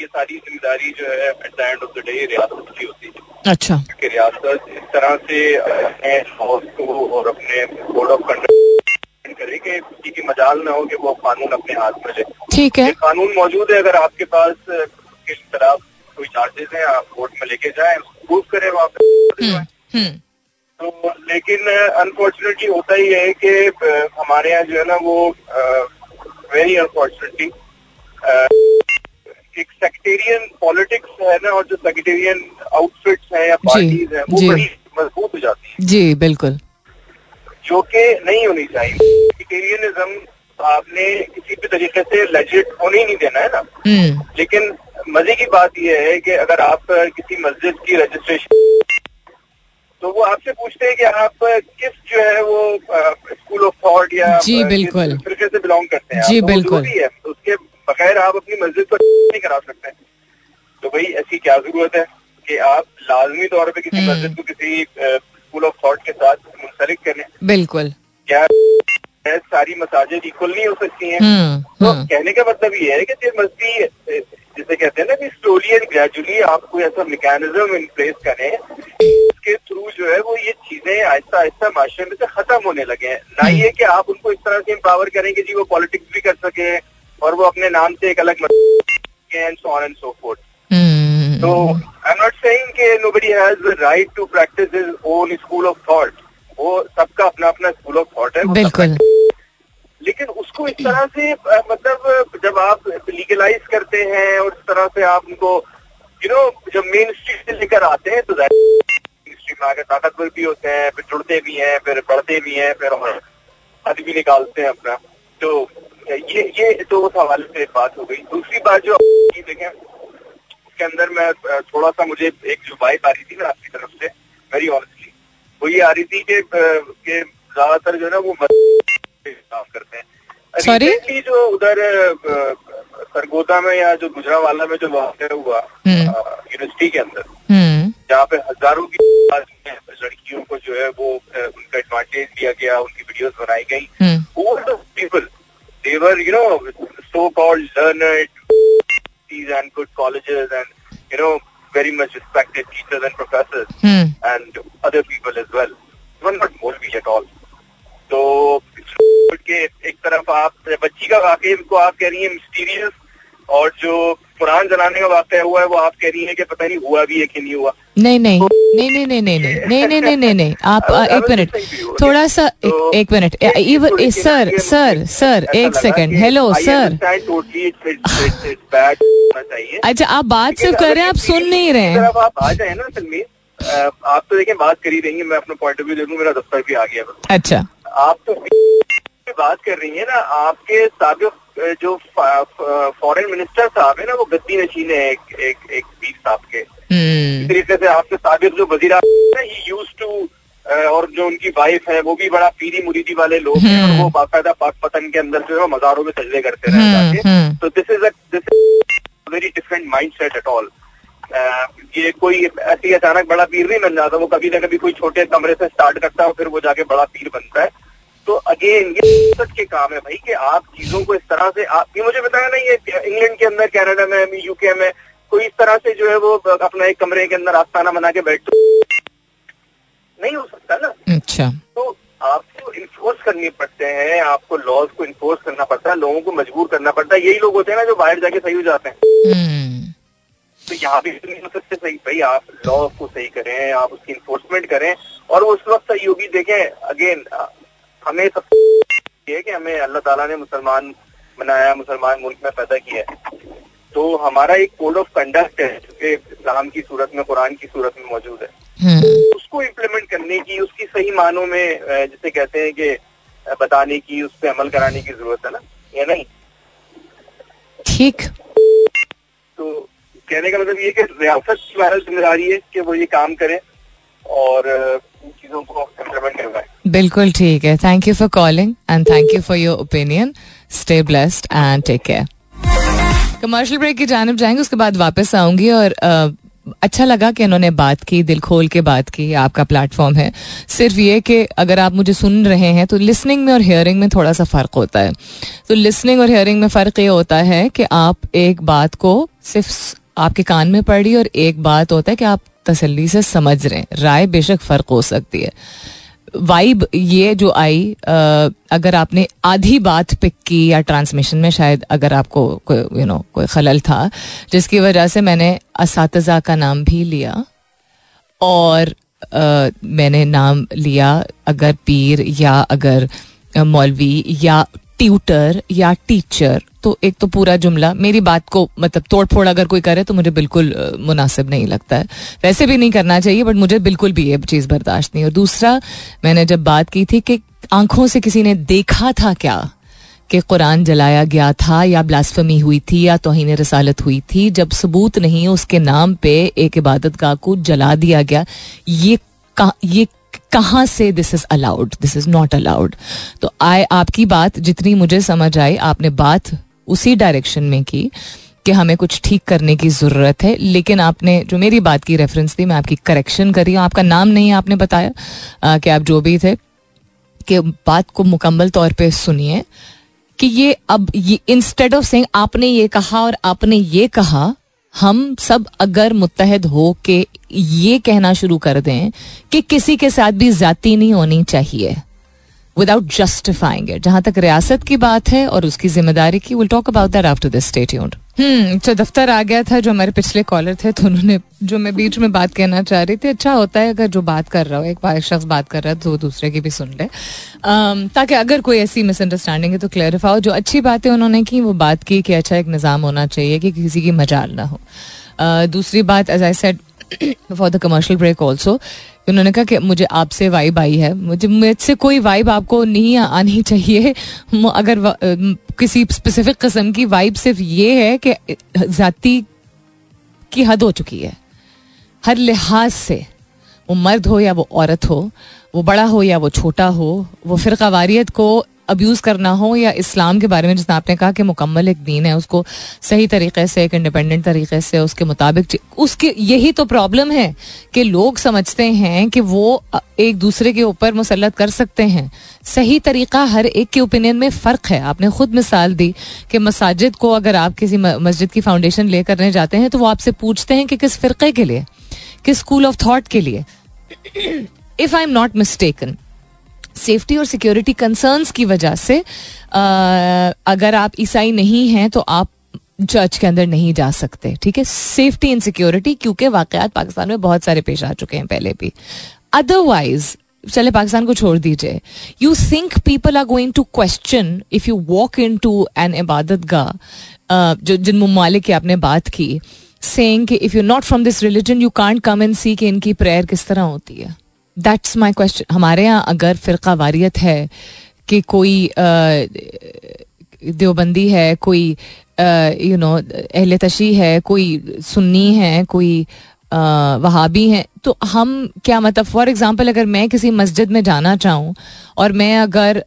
ये सारी ज़िम्मेदारी जो है at the end of the day रियासत की होती है। अच्छा। कि रियासत इस तरह से अपने हाउस को और अपने कोड ऑफ़ कंडक्ट करे कि किसी की मजाल ना हो कि वो कानून अपने हाथ में ले। ठीक है। कानून मौजूद है अगर आपके पास किस तरह कोई चार्जेस हैं आप कोर्ट में लेके जाएँ प्रूव करें पे हम्म हम्म। तो लेकिन अनफॉर्चुनेटली होता ही है कि हमारे यहाँ जो है ना वो वेरी अनफॉर्चुनेटली एक सेक्टेरियन पॉलिटिक्स है ना और जो सेक्टेरियन आउटफिट्स हैं या पार्टीज़ हैं वो बड़ी मज़बूत हो जाती है। जी बिल्कुल। जो कि नहीं होनी चाहिए। सेक्टेरियनिज्म आपने किसी भी तरीके से लेजिट होने ही नहीं देना है ना। हम्म। लेकिन मज़े की बात यह है कि अगर आप किसी मस्जिद की रजिस्ट्रेशन तो वो आपसे पूछते हैं कि आप किस जो है वो स्कूल ऑफ़ थॉट या जी, बिल्कुल। फिरके से बिलोंग करते हैं। जी, तो बिल्कुल। है। उसके बगैर आप अपनी मस्जिद को नहीं करा सकते। तो भाई ऐसी क्या ज़रूरत है कि आप लाजमी तौर पे किसी हम्म। मस्जिद को किसी स्कूल ऑफ़ थॉट के साथ मुंसलिक करें। बिल्कुल। क्या है, सारी मसाजिद इक्वल नहीं हो सकती हैं। हम्म तो हम्म। कहने का मतलब ये है कि there must be, जिसे कहते हैं ना कि स्लोली एंड ग्रेजुअली आप कोई ऐसा मैकेनिज्म इन प्लेस करें इसके थ्रू जो है वो ये चीज़ें आहिस्ता आहिस्ता माशरे में से खत्म होने लगे हैं। ना ये कि आप उनको इस तरह से एम्पावर करें कि जी वो पॉलिटिक्स भी कर सके और वो अपने नाम से एक अलग and so on and so forth hmm. तो आई एम नॉट सेइंग कि nobody has the right to practice his own school of thought वो सबका अपना अपना स्कूल ऑफ़ थॉट है बिल्कुल। लेकिन उसको इस तरह से मतलब जब आप लीगलाइज करते हैं और इस तरह से आप उनको यू नो जब मेन स्ट्रीम से लेकर आते हैं तो मेन स्ट्रीम में आकर ताकतवर भी होते हैं फिर जुड़ते भी हैं फिर बढ़ते भी हैं फिर और हद भी निकालते हैं अपना। तो ये ये तो उस हवाले से बात हो गई। दूसरी बात जो देखें उसके अंदर मैं थोड़ा सा मुझे एक जो वाइब आ रही थी ना आपकी तरफ़ से वेरी ऑनेस्टली वो ये आ रही थी कि कि ज़्यादातर जो है ना वो काम करते हैं? Recently जो उधर सरगोदा में या जो गुजरावाला में जो वाक़या हुआ हम्म। यूनिवर्सिटी के अंदर हम्म जहाँ पे हज़ारों की लड़कियों को जो है वो उनका एडवांटेज दिया गया उनकी वीडियोस बनाई गई हम्म people? They were, you know, so-called learned and good colleges and, you know, very much respected teachers and professors hmm. and other people as well. Even not Molvi at all. तो के एक तरफ़ आप बच्ची का वाकई को आप कह रही है मिस्टीरियस और जो पुरान जलाने का वाकया हुआ है वो आप कह रही हैं कि पता नहीं हुआ भी है कि नहीं हुआ। नहीं नहीं। नहीं नहीं नहीं नहीं नहीं। नहीं नहीं नहीं नहीं नहीं। आप I एक मिनट? थोड़ा सा एक, तो मिनट। इवन सर सर सर एक सेकंड। Hello sir. अच्छा आप बात सिर्फ़ कर रहे हैं आप सुन नहीं रहे हैं। आप आ जाए ना अ, आप तो देखें बात करी रही हैं मैं अपना पॉइंट ऑफ़ व्यू दे दूँ मेरा दफ्तर भी आ गया। अच्छा। आप तो बात कर रही है ना आपके सबक जो फॉरेन मिनिस्टर साहब है ना वो गद्दी नशीन है एक एक एक पीर साहब के। इस हम्म तरीके से आपके सबक जो वज़ीर ही यूज़ टू और जो उनकी वाइफ है वो भी बड़ा पीरी मुरीदी वाले लोग हैं और वो बाकायदा पाक पतन के अंदर जो है मजारों में सजदे करते रहे हम्म, जाके हम्म। तो this is this very different mindset at all ये कोई ऐसी अचानक बड़ा पीर नहीं बन जाता वो कभी ना कभी कोई छोटे कमरे से स्टार्ट करता है फिर वो जाके बड़ा पीर बनता है। तो अगेन ये सच के काम है भाई कि आप चीज़ों को इस तरह से आप ये मुझे बताया ना ये इंग्लैंड के अंदर कनाडा में यूके में कोई इस तरह से जो है वो अपना एक कमरे के अंदर आस्थाना बना के बैठ नहीं हो सकता ना। अच्छा। तो आपको इन्फोर्स करनी पड़ते हैं आपको लॉज को इन्फोर्स करना पड़ता है लोगों को मजबूर करना पड़ता है। यही लोग होते हैं ना जो बाहर जाके सही हो जाते हैं। हम्म। तो यहाँ भी हो सकते सही भाई आप लॉ को सही करें आप उसकी इन्फोर्समेंट करें और वो उस वक्त सही होगी। देखें अगेन हमें सब ये कि हमें अल्लाह ताला ने मुसलमान बनाया मुसलमान मुल्क में पैदा किया है। तो हमारा एक कोड ऑफ़ कंडक्ट है जो कि इस्लाम की सूरत में कुरान की सूरत में मौजूद है। हम्म, उसको इम्प्लीमेंट करने की उसकी सही मानों में जिसे कहते हैं कि बताने की उस पर अमल कराने की ज़रूरत है ना? या नहीं? ठीक। तो कहने का मतलब ये कि रियासत की बहरहाल ज़िम्मेदारी है कि वो ये काम करे और इन चीज़ों को इम्प्लीमेंट करवाए। बिल्कुल ठीक है। Thank you for calling and thank you for your opinion stay blessed and take care commercial break की जानब जाएँगे, उसके बाद वापस आऊँगी और अच्छा लगा कि इन्होंने बात की, दिल खोल के बात की, आपका प्लेटफॉर्म है। सिर्फ़ ये कि अगर आप मुझे सुन रहे हैं तो लिसनिंग में और हियरिंग में थोड़ा सा फ़र्क होता है। तो लिसनिंग और हियरिंग में फ़र्क ये होता है कि आप एक बात को सिर्फ़ आपके कान में पड़ी और एक बात होता है कि आप तसल्ली से समझ रहे हैं। राय बेशक फ़र्क हो सकती है। वाइब ये जो आई अगर आपने आधी बात पिक की या ट्रांसमिशन में, शायद अगर आपको कोई यू नो कोई खलल था, जिसकी वजह से मैंने इस का नाम भी लिया और मैंने नाम लिया अगर पीर या अगर मौलवी या ट्यूटर या टीचर तो एक तो पूरा जुमला। मेरी बात को मतलब तोड़ फोड़ अगर कोई करे तो मुझे बिल्कुल मुनासिब नहीं लगता है। वैसे भी नहीं करना चाहिए बट मुझे बिल्कुल भी ये चीज़ बर्दाश्त नहीं और दूसरा, मैंने जब बात की थी कि आँखों से किसी ने देखा था क्या? कि कुरान जलाया गया था, या ब्लास्फमी हुई थी, या तोहन रसालत हुई थी, जब सबूत नहीं, उसके नाम पे एक इबादत गाह को जला दिया गया। ये कहाँ, ये कहाँ से this is allowed this is not allowed तो आए आपकी बात जितनी मुझे समझ आई आपने बात उसी डायरेक्शन में की कि हमें कुछ ठीक करने की ज़रूरत है लेकिन आपने जो मेरी बात की रेफरेंस थी मैं आपकी करेक्शन करी हूँ। आपका नाम नहीं आपने बताया आ, कि आप जो भी थे कि बात को मुकम्मल तौर पे सुनिए कि ये अब ये इंस्टेड ऑफ़ सेइंग आपने ये कहा और आपने ये कहा हम सब अगर मुतहद हो के ये कहना शुरू कर दें कि किसी के साथ भी जाती नहीं होनी चाहिए विदाउट जस्टिफाइंग इट जहाँ तक रियासत की बात है और उसकी ज़िम्मेदारी की will talk about that after this stay tuned hmm तो दफ्तर आ गया था जो हमारे पिछले कॉलर थे तो उन्होंने जो मैं बीच में बात कहना चाह रही थी अच्छा होता है अगर जो बात कर रहा हो, एक शख्स बात कर रहा है तो दूसरे की भी सुन ले। ताकि अगर कोई ऐसी मिसअंडरस्टैंडिंग है तो क्लैरिफाई हो, जो अच्छी बातें उन्होंने की, वो बात की कि अच्छा एक निज़ाम होना चाहिए कि किसी की मजाल ना हो। दूसरी बात as I said for the commercial break also उन्होंने कहा कि मुझे आपसे वाइब आई है। मुझे, मुझसे कोई वाइब आपको नहीं आनी चाहिए। अगर किसी स्पेसिफिक किस्म की वाइब सिर्फ़ ये है कि जाति की हद हो चुकी है। हर लिहाज से वो मर्द हो या वो औरत हो, वो बड़ा हो या वो छोटा हो, वो फिर वारियत को अब्यूज करना हो या इस्लाम के बारे में, जिसने आपने कहा कि मुकम्मल एक दीन है, उसको सही तरीके से, एक इंडिपेंडेंट तरीके से, उसके मुताबिक उसके, यही तो प्रॉब्लम है कि लोग समझते हैं कि वो एक दूसरे के ऊपर मुसलत कर सकते हैं। सही तरीका हर एक के ओपिनियन में फ़र्क है। आपने खुद मिसाल दी कि मसाजिद को अगर आप किसी मस्जिद की फाउंडेशन ले करने जाते हैं तो वो आपसे पूछते हैं कि किस फ़िरक़े के लिए, किस स्कूल ऑफ़ थॉट के लिए। If I am not mistaken safety और सिक्योरिटी कंसर्न्स की वजह से अगर आप ईसाई नहीं हैं तो आप चर्च के अंदर नहीं जा सकते, ठीक है? सेफ्टी एंड सिक्योरिटी, क्योंकि वाकयात पाकिस्तान में बहुत सारे पेश आ चुके हैं पहले भी। अदरवाइज़ चले, पाकिस्तान को छोड़ दीजिए। You think people are going to question if you walk into an इबादत गाह जो, जिन ममालिक की आपने बात की saying if you not from this religion you can't come and see कि इनकी प्रेयर किस तरह होती है। दैट्स माई क्वेश्चन हमारे यहाँ अगर फिरका वारियत है कि कोई देवबंदी है, कोई यू नो अहल तशी है, कोई सुन्नी है, कोई वहाबी हैं तो हम क्या मतलब फॉर एग्जांपल अगर मैं किसी मस्जिद में जाना चाहूँ और मैं अगर,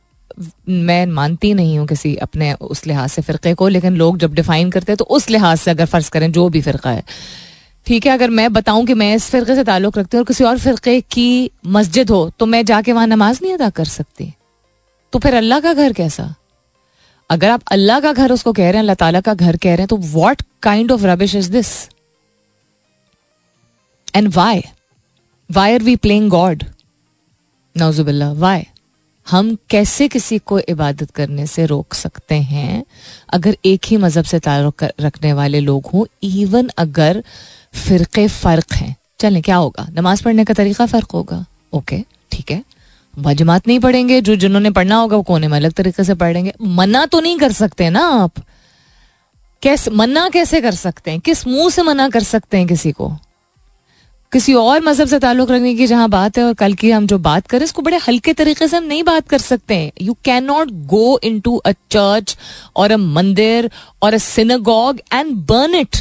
मैं मानती नहीं हूँ किसी अपने उस लिहाज से फ़िरक़े को, लेकिन लोग जब डिफाइन करते हैं तो उस लिहाज से अगर फ़र्ज़ करें, जो भी फ़िरका है ठीक है, अगर मैं बताऊँ कि मैं इस फ़िरक़े से ताल्लुक़ रखती हूँ और किसी और फ़िरक़े की मस्जिद हो तो मैं जाके वहाँ नमाज़ नहीं अदा कर सकती। तो फिर अल्लाह का घर कैसा? अगर आप अल्लाह का घर उसको कह रहे हैं, अल्लाह ताला का घर कह रहे हैं तो what kind of rubbish is this and why why are we playing God नौजुबिल्ला why हम कैसे किसी को इबादत करने से रोक सकते हैं? अगर एक ही मज़हब से ताल्लुक रखने वाले लोग हों इवन अगर फिरके फ़र्क हैं। चलें, क्या होगा? नमाज़ पढ़ने का तरीका फ़र्क होगा? ओके ठीक है। जमात नहीं पढ़ेंगे, जो जिन्होंने पढ़ना होगा, वो कोने में अलग तरीके से पढ़ेंगे। मना तो नहीं कर सकते ना आप। कैसे मना कैसे कर सकते हैं? किस मुँह से मना कर सकते हैं किसी को? किसी और मज़हब से ताल्लुक रखने की जहाँ बात है और कल की हम जो बात करें, इसको बड़े हल्के तरीके से हम नहीं बात कर सकते हैं। You can not go into a church और अ मंदिर और a synagogue and burn it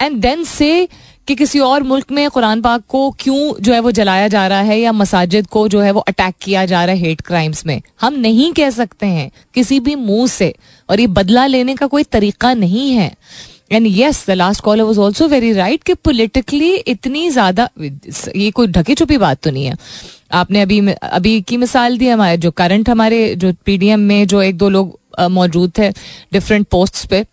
and then say कि किसी और मुल्क में कुरान पाक को क्यों जो है वो जलाया जा रहा है या मसाजिद को जो है वो अटैक किया जा रहा है हेट क्राइम्स में? हम नहीं कह सकते हैं किसी भी मुँह से। और ये बदला लेने का कोई तरीका नहीं है। And yes the last caller was also very right कि पोलिटिकली इतनी ज़्यादा ये कोई ढकी छुपी बात तो नहीं है। आपने अभी अभी की मिसाल दी हमारे जो करंट हमारे जो पीडीएम में जो एक दो लोग मौजूद थे डिफरेंट पोस्ट पे।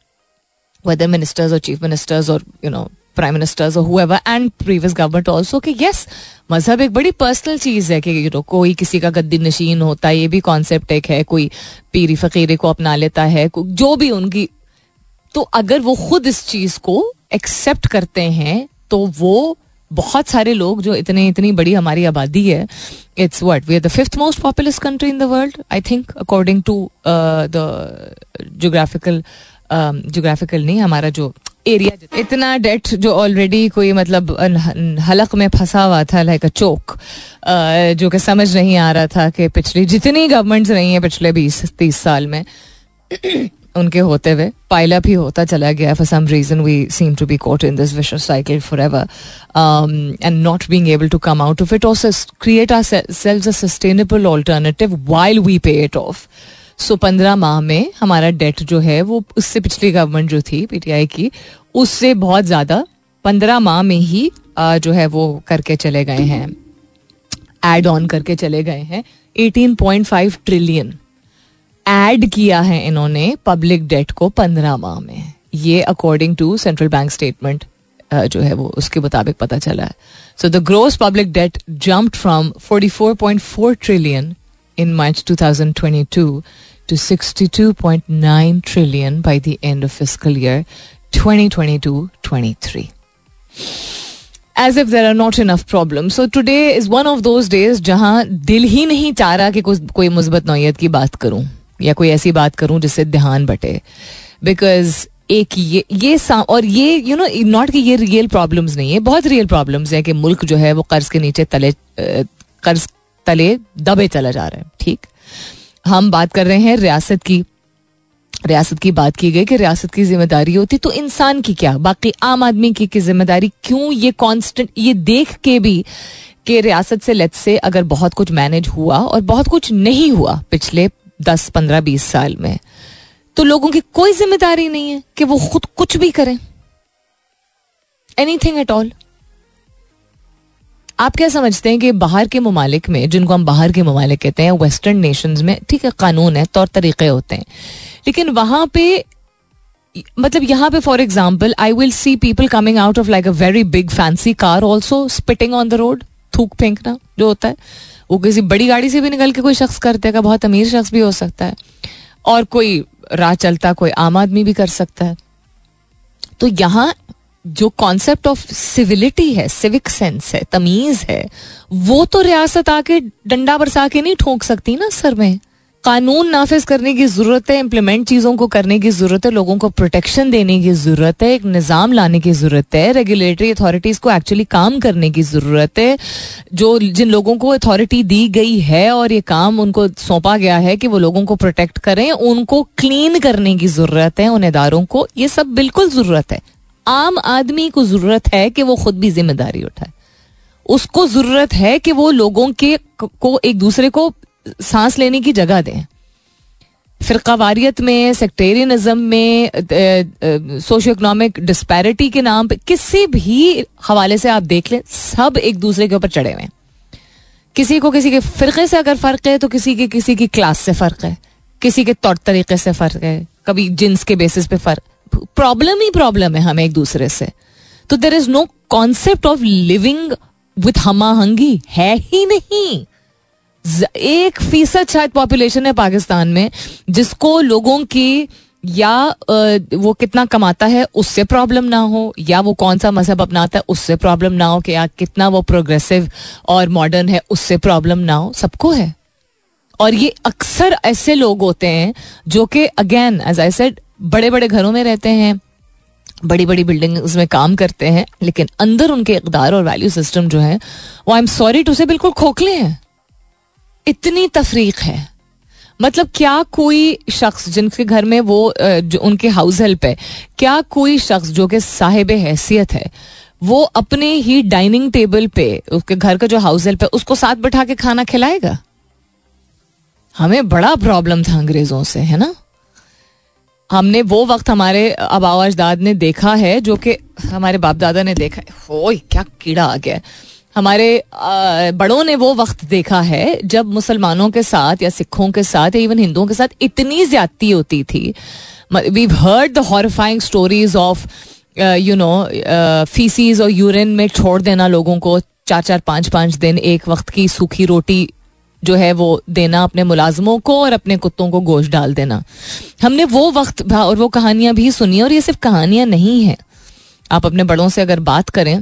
वेदर मिनिस्टर्स और चीफ मिनिस्टर्स और यू नो प्राइम मिनिस्टर्स और whoever and previous government also कि यस मज़हब एक बड़ी पर्सनल चीज़ है कि यू नो कोई किसी का गद्दी नशीन होता है, ये भी कॉन्सेप्ट एक है, कोई पीरी फकीरे को अपना लेता है जो भी उनकी तो अगर वो खुद इस चीज़ को एक्सेप्ट करते हैं तो वो बहुत सारे लोग जो इतने, इतनी बड़ी हमारी आबादी है it's what we are the fifth most populous country in the world I think according to the geographical geographical नहीं, हमारा जो एरिया इतना डेट जो ऑलरेडी कोई मतलब हलक में फंसा हुआ था लाइक अ चोक जो कि समझ नहीं आ रहा था कि पिछली जितनी गवर्नमेंट्स रही हैं पिछले बीस, तीस साल में, उनके होते हुए पाइला भी होता चला गया। For some reason we seem to be caught in this vicious cycle forever and not being able to come out of it और create ourselves a sustainable alternative while we pay it off so पंद्रह माह में हमारा date जो है, वो उससे पिछली गवर्नमेंट जो थी पीटीआई की, उससे बहुत ज़्यादा पंद्रह माह में ही जो है वो करके चले गए हैं। एड ऑन करके चले गए हैं। Eighteen point five trillion add किया है इन्होंने पब्लिक डेट को पंद्रह माह में। ये according to central bank statement जो है वो उसके मुताबिक पता चला है। So the gross public debt jump from 44.4 trillion in March 2022 to 62.9 trillion by the end of fiscal year 2022-23. As if there are not enough problems. So today is one of those days जहाँ दिल ही नहीं चाह रहा कि कोई मुस्बत नौयत की बात करूँ या कोई ऐसी बात करूँ जिससे ध्यान बटे बिकॉज़ एक ये ये और ये यू नो नॉट कि ये रियल प्रॉब्लम्स नहीं है बहुत रियल प्रॉब्लम्स है कि मुल्क जो है वो कर्ज के नीचे तले कर्ज तले दबे चला जा रहा है ठीक? हम बात कर रहे हैं रियासत की रियासत की बात की गई कि रियासत की ज़िम्मेदारी होती तो इंसान की क्या? बाकी आम आदमी की, की ज़िम्मेदारी क्यों ये कांस्टेंट ये देख के भी कि रियासत से लेट से अगर बहुत कुछ मैनेज हुआ और बहुत कुछ नहीं हुआ पिछले दस पंद्रह बीस साल में तो लोगों की कोई ज़िम्मेदारी नहीं है कि वो खुद कुछ भी करें। एनी थिंग एट ऑल आप क्या समझते हैं कि बाहर के ममालिक में, जिनको हम बाहर के ममालिक कहते हैं वेस्टर्न नेशंस में, ठीक है, कानून है, तौर तरीके होते हैं। लेकिन वहाँ पे मतलब यहाँ पे for example I will see people coming out of like a very big fancy car also spitting on the road थूक फेंकना जो होता है। वो किसी बड़ी गाड़ी से भी निकल के कोई शख्स कर देगा बहुत अमीर शख्स भी हो सकता है। और कोई राह चलता, कोई आम आदमी भी कर सकता है। तो यहाँ जो कॉन्सेप्ट ऑफ़ सिविलिटी है सिविक सेंस है, तमीज है, वो तो रियासत आके डंडा बरसा के नहीं ठोक सकती ना सर में। कानून नाफिज करने की ज़रूरत है इम्प्लीमेंट चीज़ों को करने की ज़रूरत है, लोगों को प्रोटेक्शन देने की ज़रूरत है, एक निज़ाम लाने की ज़रूरत है रेगुलेटरी अथॉरिटीज़ को एक्चुअली काम करने की ज़रूरत है। जो जिन लोगों को अथॉरिटी दी गई है और ये काम उनको सौंपा गया है कि वो लोगों को प्रोटेक्ट करें, उनको क्लीन करने की ज़रूरत है, उन इदारों को, ये सब बिल्कुल ज़रूरत है। आम आदमी को ज़रूरत है कि वो खुद भी ज़िम्मेदारी उठाए। उसको ज़रूरत है कि वो लोगों के को एक दूसरे को सांस लेने की जगह दें। फिरकावारियत में, सेक्टेरियनिज्म में सोशो इकोनॉमिक डिस्पैरिटी के नाम पे किसी भी हवाले से आप देख लें, सब एक दूसरे के ऊपर चढ़े हुए हैं। किसी को किसी के फिरके से अगर फ़र्क है तो किसी के, किसी की क्लास से फ़र्क है। किसी के तौर तरीके से फ़र्क है। कभी जिन्स के बेसिस पे फ़र्क। प्रॉब्लम ही प्रॉब्लम है हमें एक दूसरे से। तो there is no concept of living with हमाहंगी है ही नहीं। एक फ़ीसद शायद पॉपुलेशन है पाकिस्तान में, जिसको लोगों की या वो कितना कमाता है उससे प्रॉब्लम ना हो, या वो कौन सा मज़हब अपनाता है उससे प्रॉब्लम ना हो कि या कितना वो प्रोग्रेसिव और मॉडर्न है उससे प्रॉब्लम ना हो, सबको है। और ये अक्सर ऐसे लोग होते हैं जो कि अगेन एज आई सेड बड़े बड़े घरों में रहते हैं बड़ी बड़ी बिल्डिंग उसमें काम करते हैं, लेकिन अंदर उनके इकदार और वैल्यू सिस्टम जो है, वो आई एम सॉरी टू से बिल्कुल खोखले हैं। इतनी तफरीक है। मतलब क्या कोई शख्स जिनके घर में वो जो उनके हाउस हेल्प है, क्या कोई शख्स जो कि साहिब हैसियत है, वो अपने ही डाइनिंग टेबल पे, उसके घर का जो हाउस हेल्प है, उसको साथ बैठा के खाना खिलाएगा? हमें बड़ा प्रॉब्लम था अंग्रेज़ों से, है ना? हमने वो वक्त हमारे अबाव अजदाद ने देखा है जो कि हमारे बाप दादा ने देखा है। क्या कीड़ा आ गया हमारे बड़ों ने वो वक्त देखा है जब मुसलमानों के साथ या सिखों के साथ या इवन हिंदुओं के साथ इतनी ज्यादती होती थी। We heard the horrifying stories of you know faeces और यूरिन में छोड़ देना लोगों को चार चार पाँच पाँच दिन एक वक्त की सूखी रोटी जो है वो देना अपने मुलाजमों को और अपने कुत्तों को गोश्त डाल देना। हमने वो वक्त और वो कहानियाँ भी सुनी और ये सिर्फ़ कहानियाँ नहीं है। आप अपने बड़ों से अगर बात करें,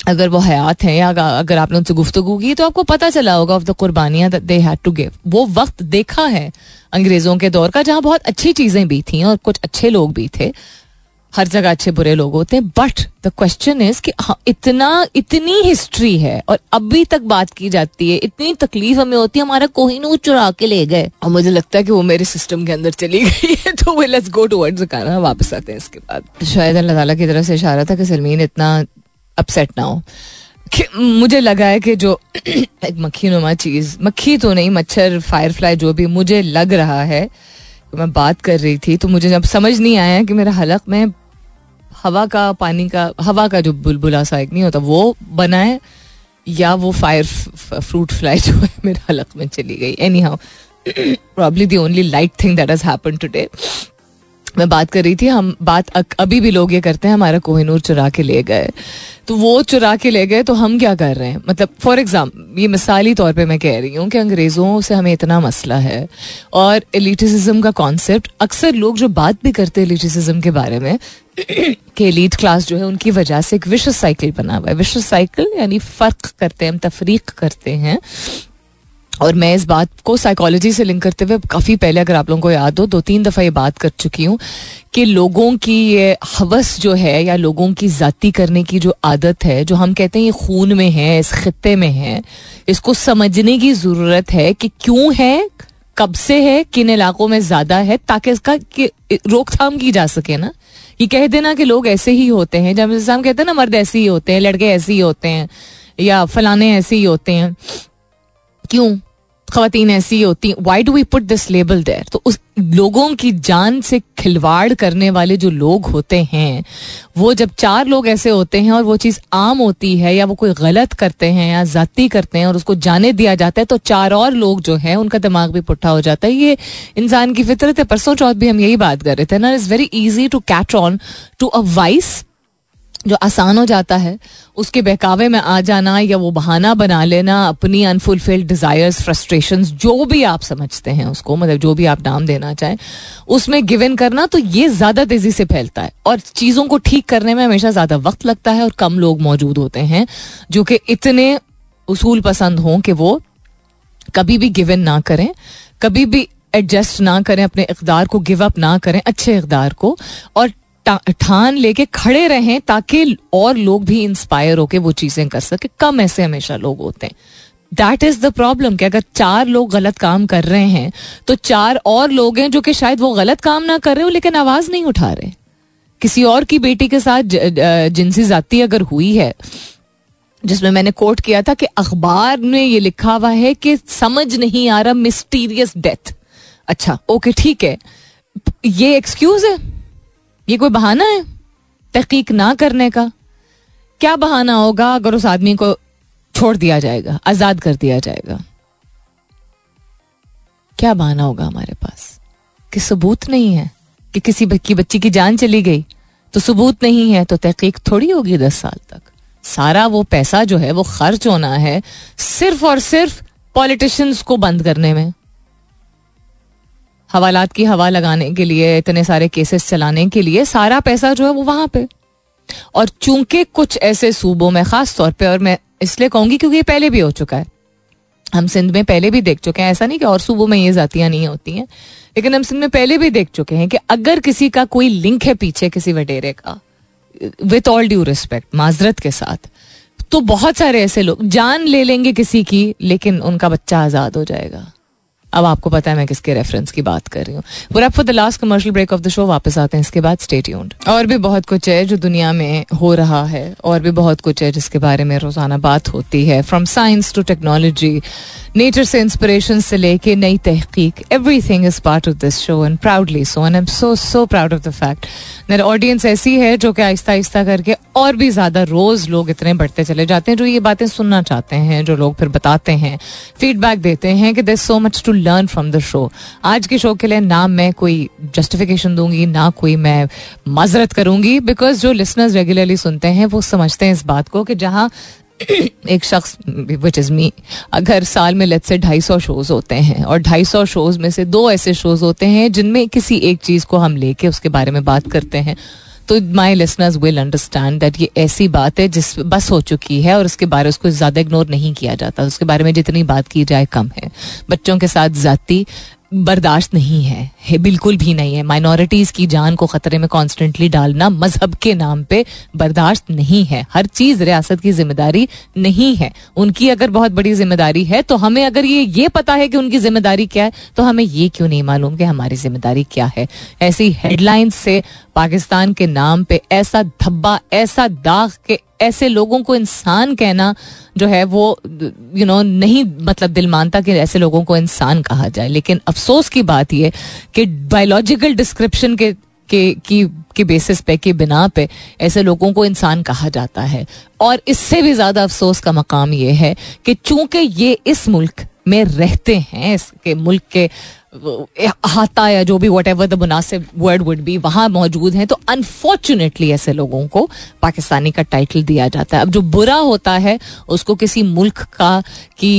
अगर वो हयात हैं या अगर आपने उनसे गुफ्तु की तो आपको पता चला होगा ऑफ़ द कुर्बानियाँ दे हैड टू गिव वो वक्त देखा है अंग्रेज़ों के दौर का, जहाँ बहुत अच्छी चीज़ें भी थी और कुछ अच्छे लोग भी थे। हर जगह अच्छे बुरे लोग होते हैं बट द क्वेश्चन इज़ कि हाँ, इतना इतनी हिस्ट्री है और अभी तक बात की जाती है इतनी तकलीफ़ हमें होती है हमारा कोहिनूर चुरा के ले गए। और मुझे लगता है कि वो मेरे सिस्टम के अंदर चली गई है तो वे लेट्स गो टुवर्ड्स खाना वापस आते हैं इसके बाद। शायद अल्लाह ताला की तरफ़ से इशारा था कि सलमीन इतना अपसेट ना हो। मुझे लगा है कि जो एक मक्खी नुमा चीज़ मक्खी तो नहीं मच्छर फायर फ्लाई जो भी मुझे लग रहा है मैं बात कर रही थी तो मुझे जब समझ नहीं आया कि मेरा हलक में हवा का, पानी का, हवा का जो बुलबुला सा एक नहीं होता, वो बनाए या वो फायर फ्रूट फ्लाई जो है, मेरे हलक में चली गई. Anyhow probably the only light thing that has happen today मैं बात कर रही थी, हम बात अभी भी लोग ये करते हैं, हमारा कोहिनूर चुरा के ले गए। तो वो चुरा के ले गए तो हम क्या कर रहे हैं? मतलब फॉर एग्ज़ाम्पल ये मिसाली तौर पे मैं कह रही हूँ कि अंग्रेज़ों से हमें इतना मसला है और एलिटिसिज्म का कॉन्सेप्ट अक्सर लोग जो बात भी करते हैं एलिटिसिज्म के बारे में, कि एलिट क्लास जो है, उनकी वजह से एक विश्व साइकिल बना हुआ है। विश्व साइकिल यानी फ़र्क करते हैं, हम तफरीक करते हैं। और मैं इस बात को साइकोलॉजी से लिंक करते हुए काफ़ी पहले अगर आप लोगों को याद हो दो तीन दफ़ा ये बात कर चुकी हूँ कि लोगों की ये हवस जो है या लोगों की जाति करने की जो आदत है, जो हम कहते हैं ये खून में है, इस खत्ते में है, इसको समझने की ज़रूरत है कि क्यों है, कब से है, किन इलाकों में ज़्यादा है, ताकि इसका रोकथाम की जा सके ना। ये कह देना कि लोग ऐसे ही होते हैं, जब हम कहते हैं ना, मर्द ऐसे ही होते हैं, लड़के ऐसे ही होते हैं, या फलाने ऐसे ही होते हैं। क्यों? खातन ऐसी होती why do we put this label there तो उस लोगों की जान से खिलवाड़ करने वाले जो लोग होते हैं, वो जब चार लोग ऐसे होते हैं और वो चीज़ आम होती है या वो कोई गलत करते हैं या जाती करते हैं और उसको जाने दिया जाता है तो चार और लोग जो हैं, उनका दिमाग भी पुट्ठा हो जाता है। ये इंसान की फितरत है, परसों चौथ भी हम यही बात कर रहे थे ना is very easy to catch on to a vice जो आसान हो जाता है, उसके बहकावे में आ जाना या वो बहाना बना लेना, अपनी अनफुलफिल्ड डिजायर्स फ्रस्ट्रेशन जो भी आप समझते हैं उसको मतलब जो भी आप नाम देना चाहें, उसमें गिवन करना तो ये ज़्यादा तेज़ी से फैलता है। और चीज़ों को ठीक करने में हमेशा ज़्यादा वक्त लगता है और कम लोग मौजूद होते हैं, जो कि इतने उसूल पसंद हों कि वो कभी भी गिवन ना करें, कभी भी एडजस्ट ना करें, अपने इकदार को गिव अप ना करें, अच्छे इकदार को। और ठान लेके खड़े रहें ताकि और लोग भी इंस्पायर होके वो चीज़ें कर सके। कम ऐसे हमेशा लोग होते हैं। दैट इज़ द प्रॉब्लम कि अगर चार लोग गलत काम कर रहे हैं तो चार और लोग हैं जो कि शायद वो गलत काम ना कर रहे हो, लेकिन आवाज़ नहीं उठा रहे। किसी और की बेटी के साथ जिनसी जाती अगर हुई है, जिसमें मैंने कोट किया था कि अखबार ने ये लिखा हुआ है कि समझ नहीं आ रहा मिस्टीरियस डेथ अच्छा ओके ठीक है। ये एक्सक्यूज है? ये कोई बहाना है? तहकीक ना करने का। क्या बहाना होगा अगर उस आदमी को छोड़ दिया जाएगा, आज़ाद कर दिया जाएगा? क्या बहाना होगा हमारे पास? कि सबूत नहीं है कि किसी की बच्ची की जान चली गई। तो सबूत नहीं है तो तहकीक थोड़ी होगी दस साल तक। सारा वो पैसा जो है, वो खर्च होना है सिर्फ़ और सिर्फ़ पॉलिटिशियंस को बंद करने में। हवालात की हवा लगाने के लिए, इतने सारे केसेस चलाने के लिए, सारा पैसा जो है वो वहाँ पे। और चूँकि कुछ ऐसे सूबों में, खास तौर पे, और मैं इसलिए कहूँगी क्योंकि ये पहले भी हो चुका है। हम सिंध में पहले भी देख चुके हैं, ऐसा नहीं कि और सूबों में ये जातियाँ नहीं होती हैं, लेकिन हम सिंध में पहले भी देख चुके हैं कि अगर किसी का कोई लिंक है पीछे किसी वडेरे का विथ ऑल ड्यू रिस्पेक्ट माजरत के साथ तो बहुत सारे ऐसे लोग, जान ले लेंगे किसी की, लेकिन उनका बच्चा आज़ाद हो जाएगा। अब आपको पता है मैं किसके रेफरेंस की बात कर रही हूँ। पूरा for the last commercial break of the show वापस आते हैं इसके बाद स्टे ट्यून्ड और भी बहुत कुछ है जो दुनिया में हो रहा है, और भी बहुत कुछ है जिसके बारे में रोज़ाना बात होती है। From science to technology nature से इंस्पिरेशन से लेके नई तहकीक everything is part of this show and proudly so and am so so proud of the fact मेरा ऑडियंस ऐसी है जो कि आहिस्ता आहिस्ता करके और भी ज़्यादा रोज लोग इतने बढ़ते चले जाते हैं, जो ये बातें सुनना चाहते हैं, जो लोग फिर बताते हैं फीडबैक देते हैं कि there so much to learn from the show आज के शो के लिए ना मैं कोई जस्टिफिकेशन दूँगी, ना कोई मैं माजरत करूँगी बिकॉज़ जो लिसनर्स रेगुलरली सुनते हैं, वो समझते हैं इस बात को कि जहाँ एक शख्स विच इज़ मी अगर साल में लेट से ढाई सौ शोज़ होते हैं, और ढाई सौ शोज़ में से दो ऐसे शोज़ होते हैं जिनमें किसी एक चीज़ को हम लेके उसके बारे में बात करते हैं तो my listeners will understand that ये ऐसी बात है जिस बस हो चुकी है और उसके बारे उसको ज़्यादा इग्नोर नहीं किया जाता। उसके बारे में जितनी बात की जाए कम है। बच्चों के साथ जाती बर्दाश्त नहीं है, है बिल्कुल भी नहीं है। माइनॉरिटीज की जान को खतरे में कॉन्स्टेंटली डालना मज़हब के नाम पे बर्दाश्त नहीं है। हर चीज़ रियासत की ज़िम्मेदारी नहीं है। उनकी अगर बहुत बड़ी ज़िम्मेदारी है तो हमें अगर ये ये पता है कि उनकी ज़िम्मेदारी क्या है तो हमें ये क्यों नहीं मालूम कि हमारी ज़िम्मेदारी क्या है। ऐसी हेडलाइंस से पाकिस्तान के नाम पे ऐसा धब्बा, ऐसा दाग के ऐसे लोगों को इंसान कहना जो है वो यू नो नहीं मतलब दिल मानता कि ऐसे लोगों को इंसान कहा जाए। लेकिन अफसोस की बात यह कि बायोलॉजिकल डिस्क्रिप्शन के के, की, के बेसिस पे, के बिना पे ऐसे लोगों को इंसान कहा जाता है। और इससे भी ज़्यादा अफसोस का मकाम ये है कि चूँकि ये इस मुल्क में रहते हैं इसके मुल्क के हाथा या जो भी वट एवर द मुनासिब वर्ड वुड भी वहाँ मौजूद हैं। तो अनफॉर्चुनेटली ऐसे लोगों को पाकिस्तानी का टाइटल दिया जाता है। अब जो बुरा होता है, उसको किसी मुल्क का, की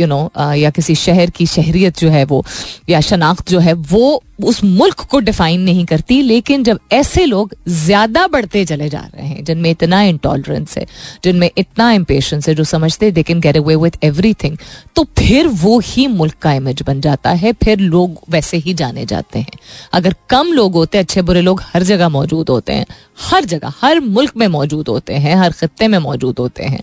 यू नो या किसी शहर की शहरीत जो है वो, या शनाख्त जो है, वो उस मुल्क को डिफाइन नहीं करती, लेकिन जब ऐसे लोग ज़्यादा बढ़ते चले जा रहे हैं, जिनमें इतना इंटॉलरेंस है, जिनमें इतना इम्पेशंस है, जो समझते they can get away with everything तो फिर वो ही मुल्क का इमेज बन जाता है, फिर लोग वैसे ही जाने जाते हैं। अगर कम लोग होते, अच्छे बुरे लोग हर जगह मौजूद होते हैं, हर जगह, हर मुल्क में मौजूद होते हैं, हर खत्ते में मौजूद होते हैं,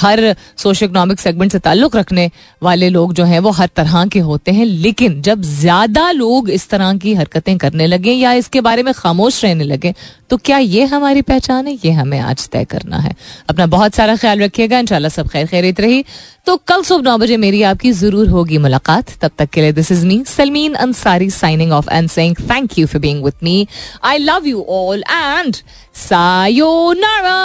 हर सोशो इकोनॉमिक सेगमेंट से ताल्लुक रखने वाले लोग जो हैं, वो हर तरह के होते हैं, लेकिन जब ज़्यादा लोग इस तरह की हरकतें करने लगे या इसके बारे में खामोश रहने लगे तो क्या ये हमारी पहचान है? ये हमें आज तय करना है। अपना बहुत सारा ख्याल रखिएगा, इंशाल्लाह सब खैर खैरित रही। तो कल सुबह नौ बजे मेरी आपकी ज़रूर होगी मुलाकात। तब तक के लिए this is me Salmeen Ansari signing off and saying thank you for being with me I love you all and sayonara